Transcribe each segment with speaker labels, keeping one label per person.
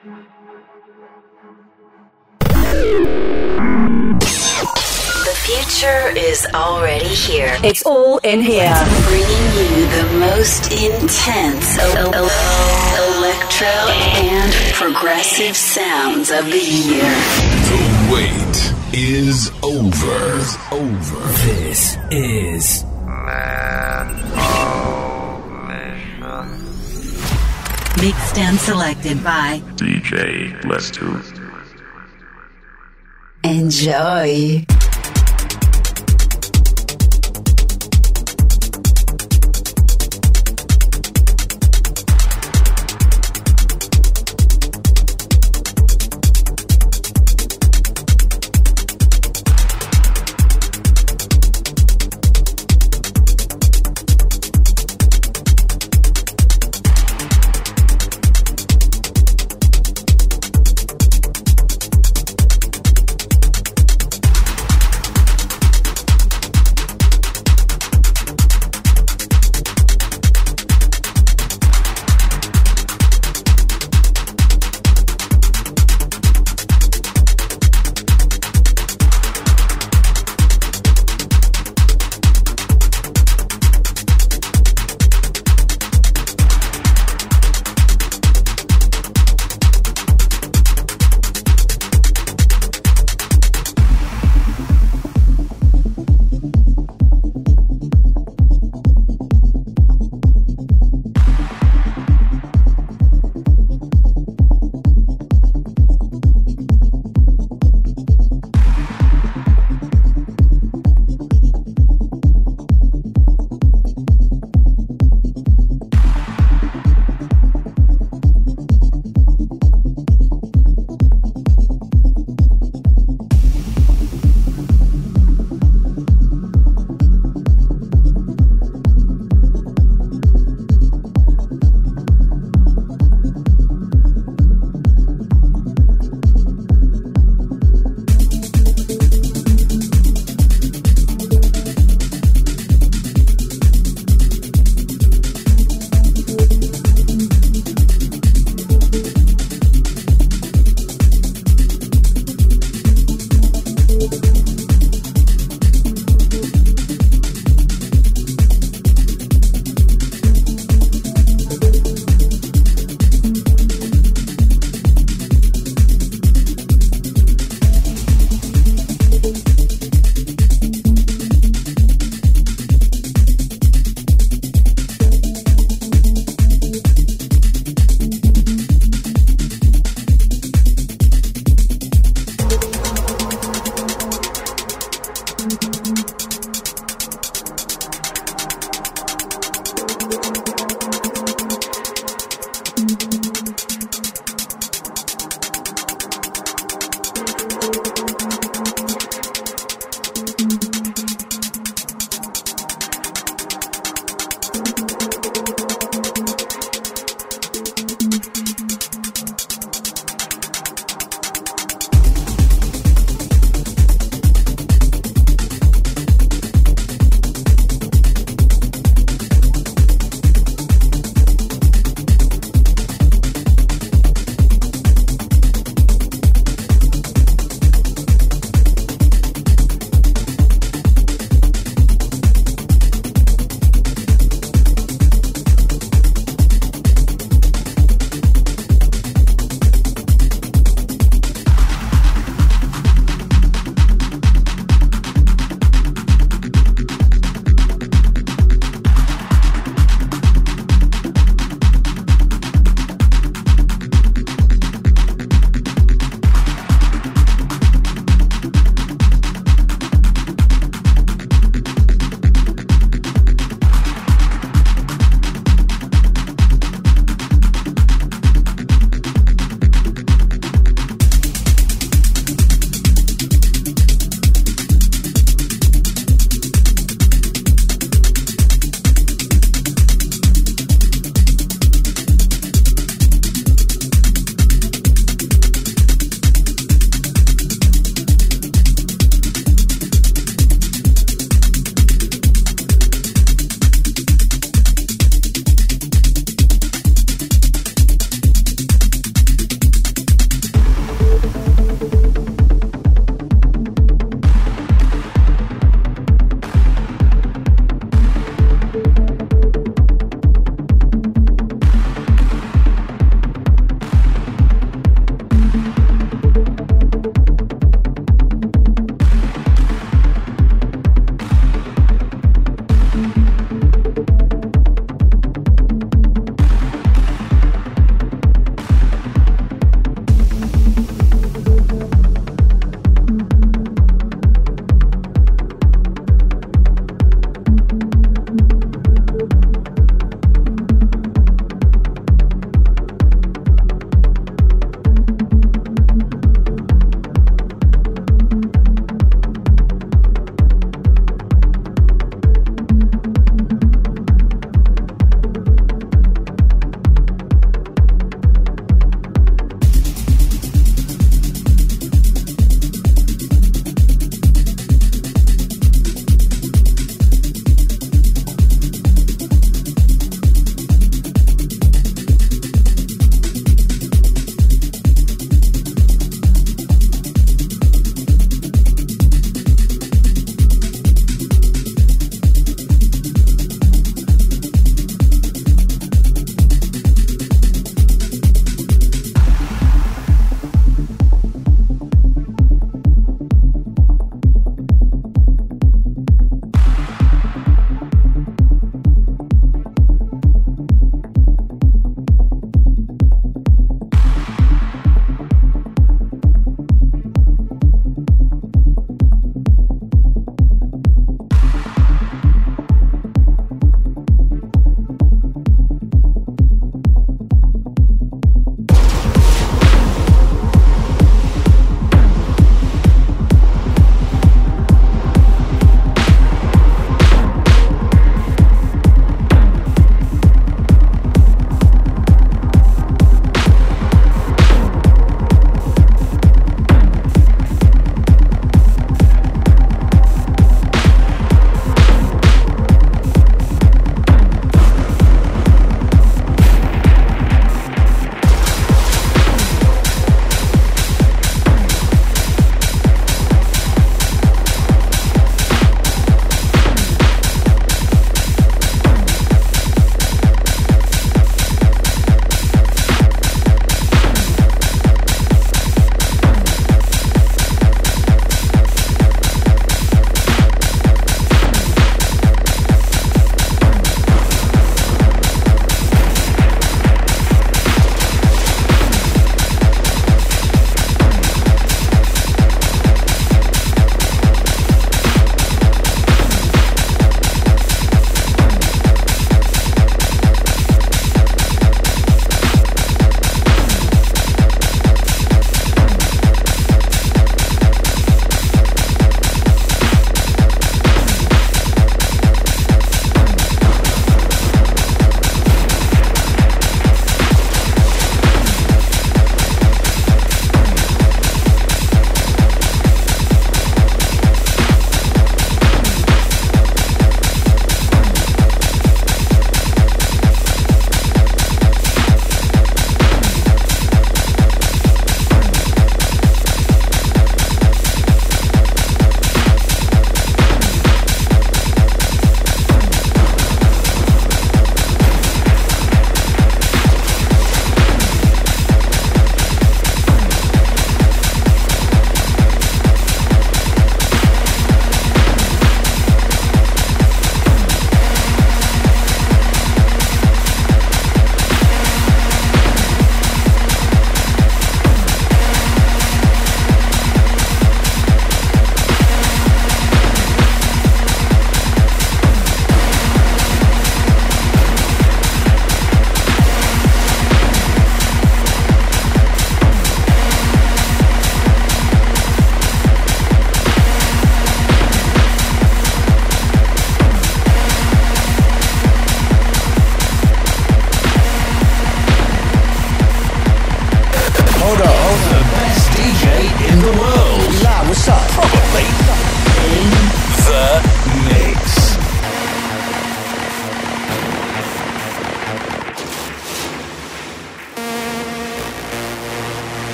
Speaker 1: The future is already here.
Speaker 2: It's all in here.
Speaker 1: Bringing you the most intense el- el- electro and progressive sounds of the year.
Speaker 3: The wait is over. Over.
Speaker 4: This is
Speaker 5: Mixed and selected by
Speaker 6: DJ Lestu.
Speaker 1: Enjoy.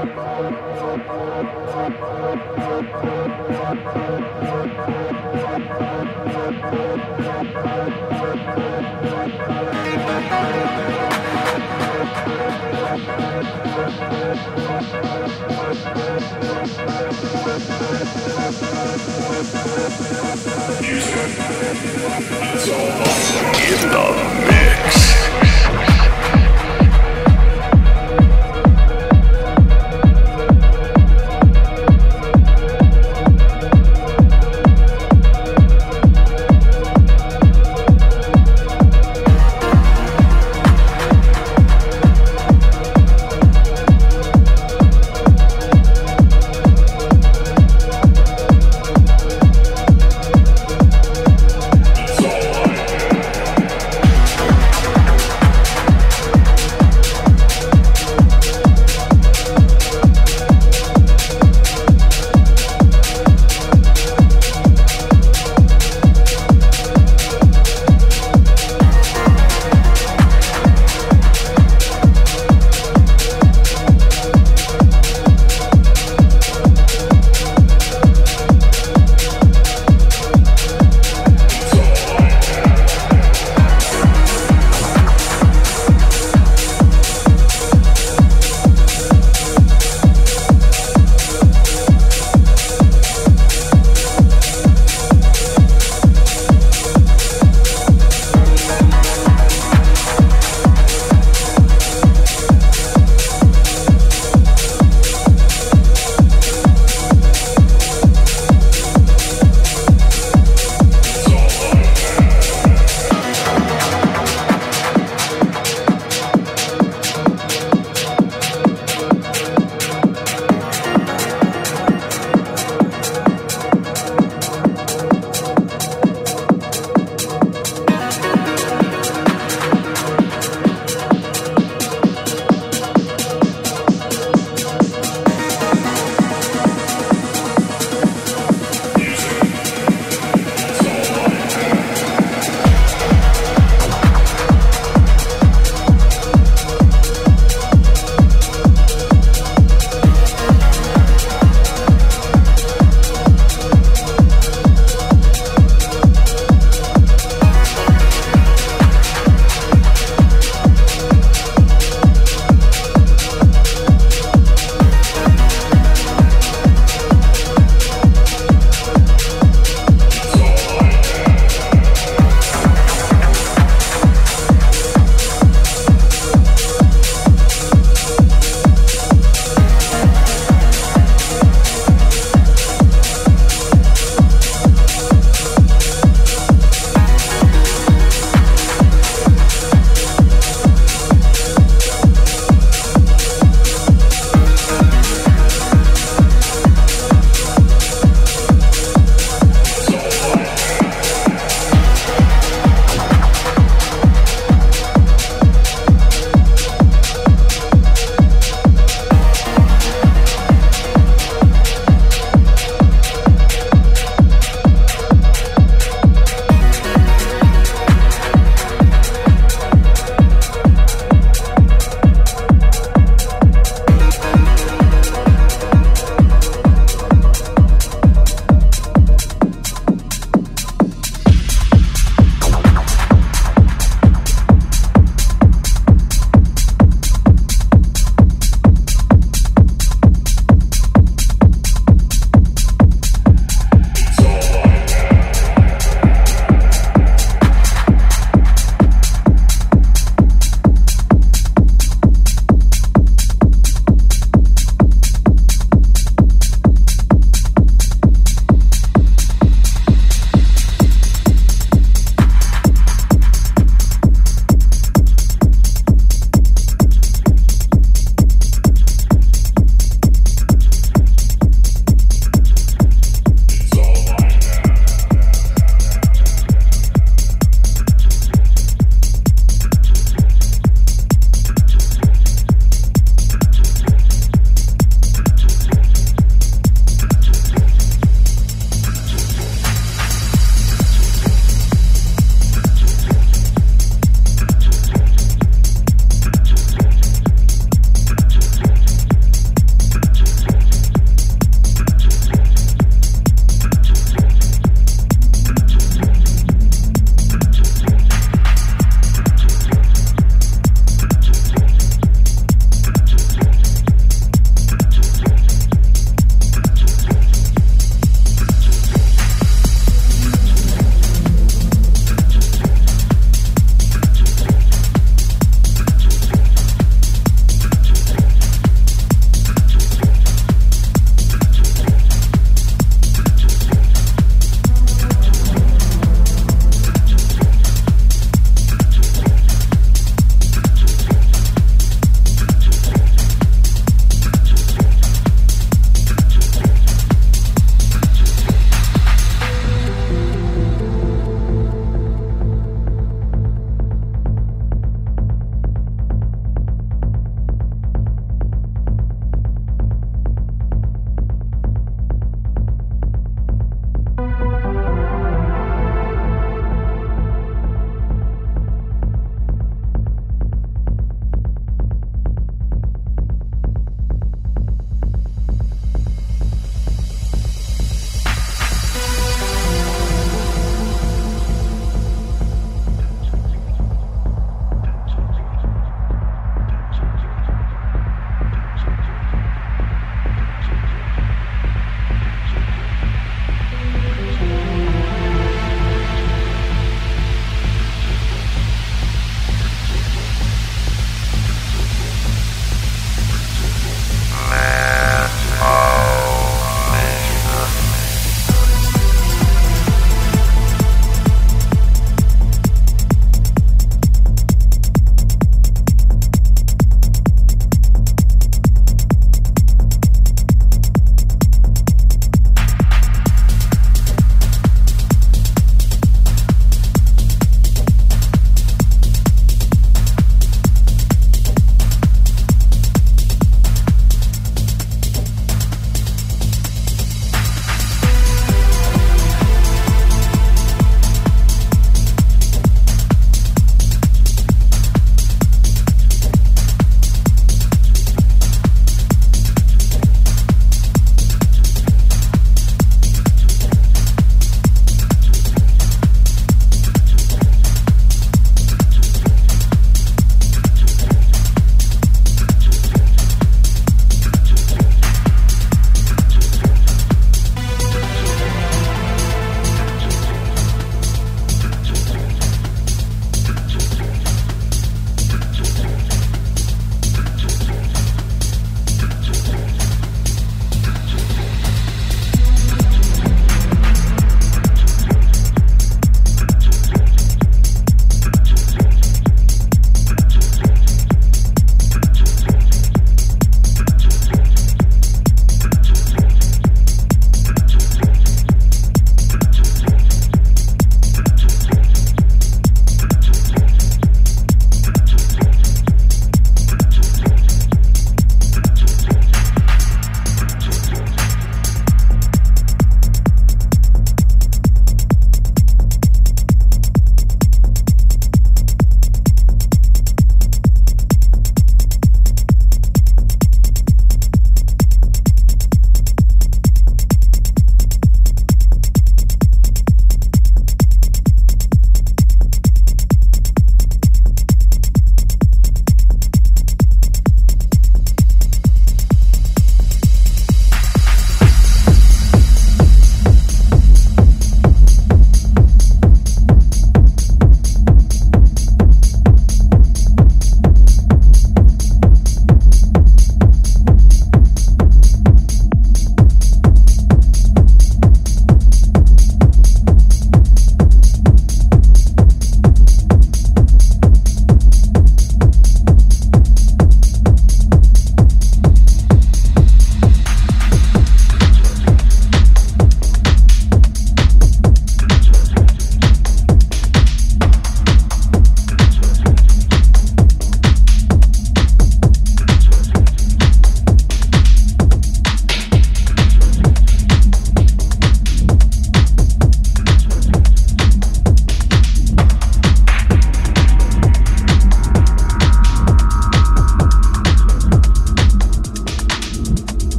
Speaker 6: In the mix.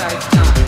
Speaker 1: outside done.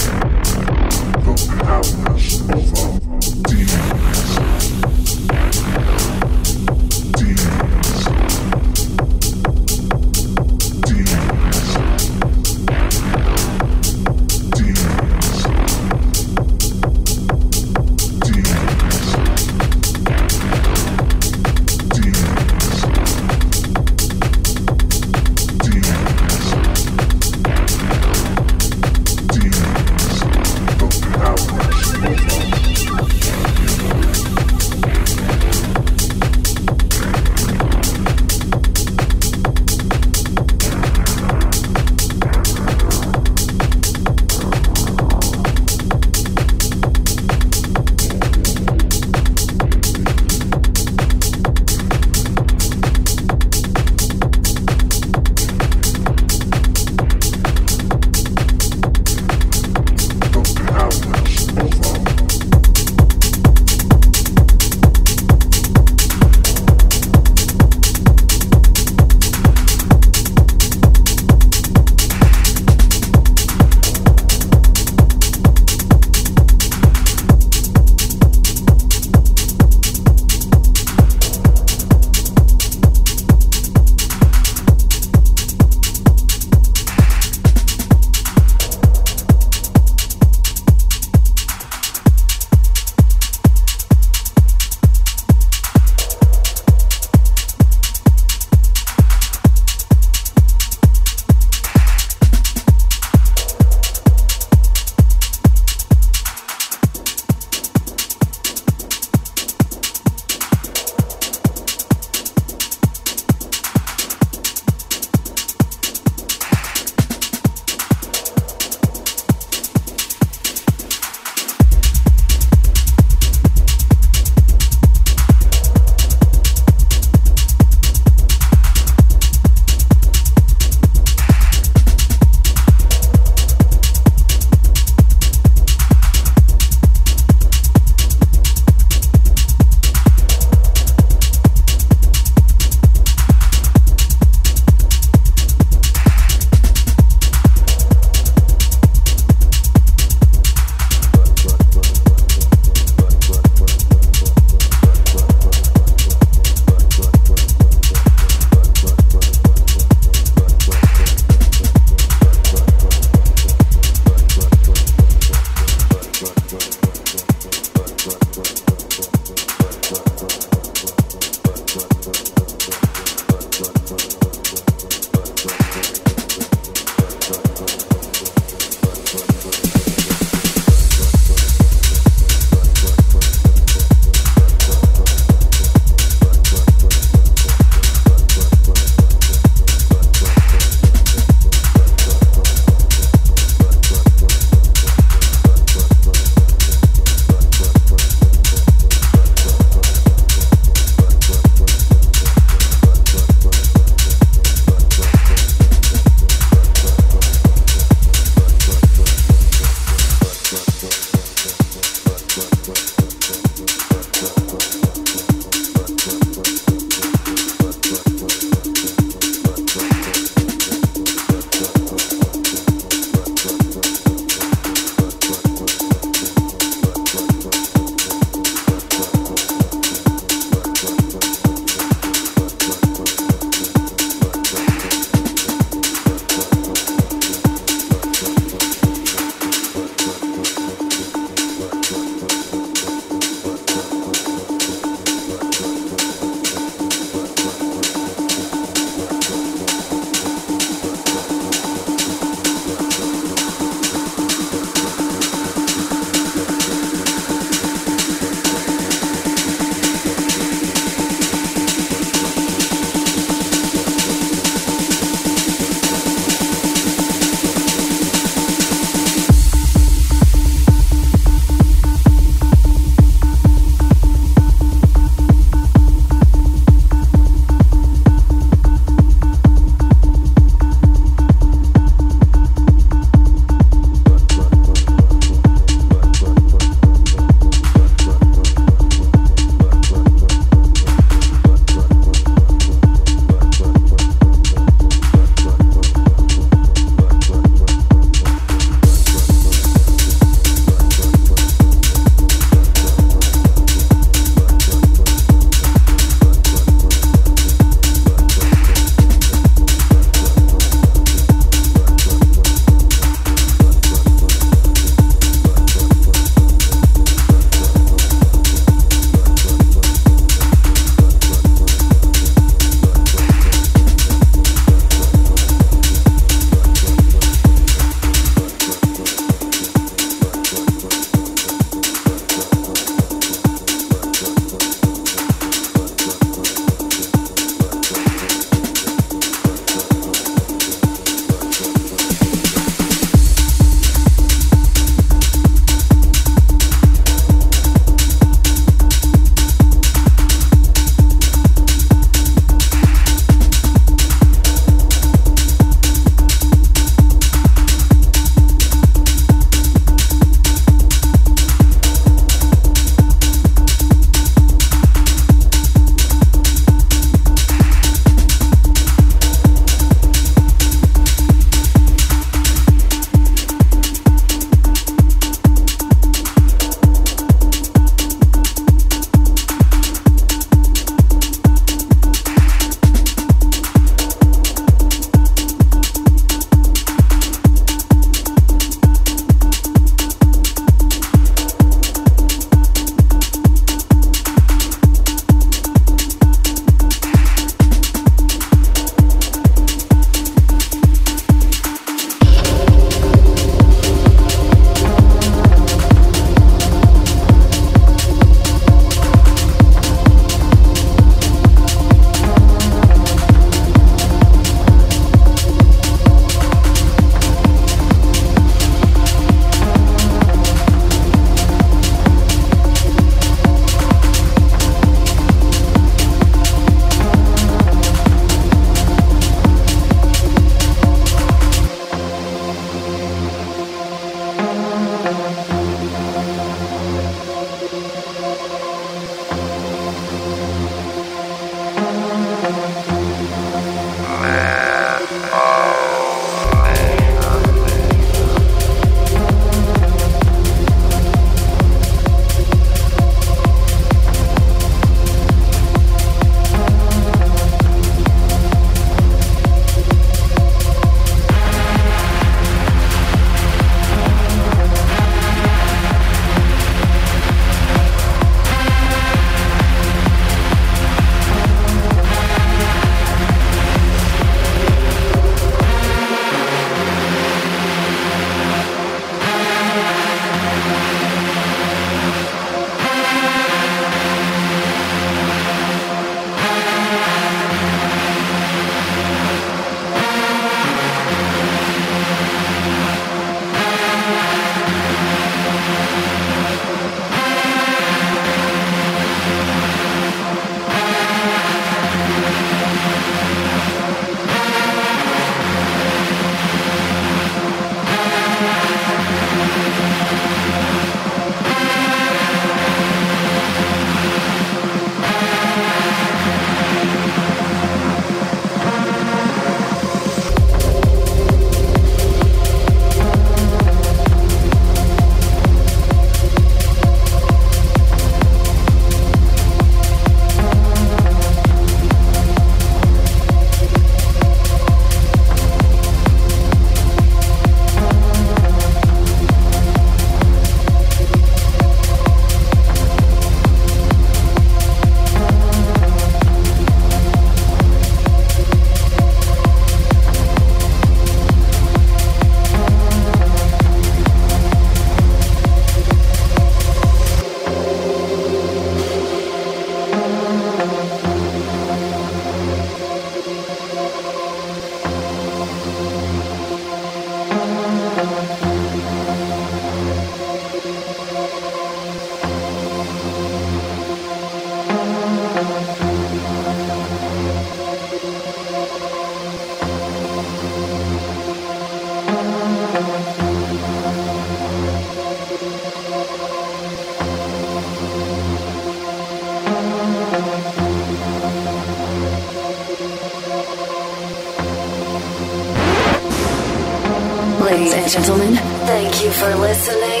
Speaker 1: For listening.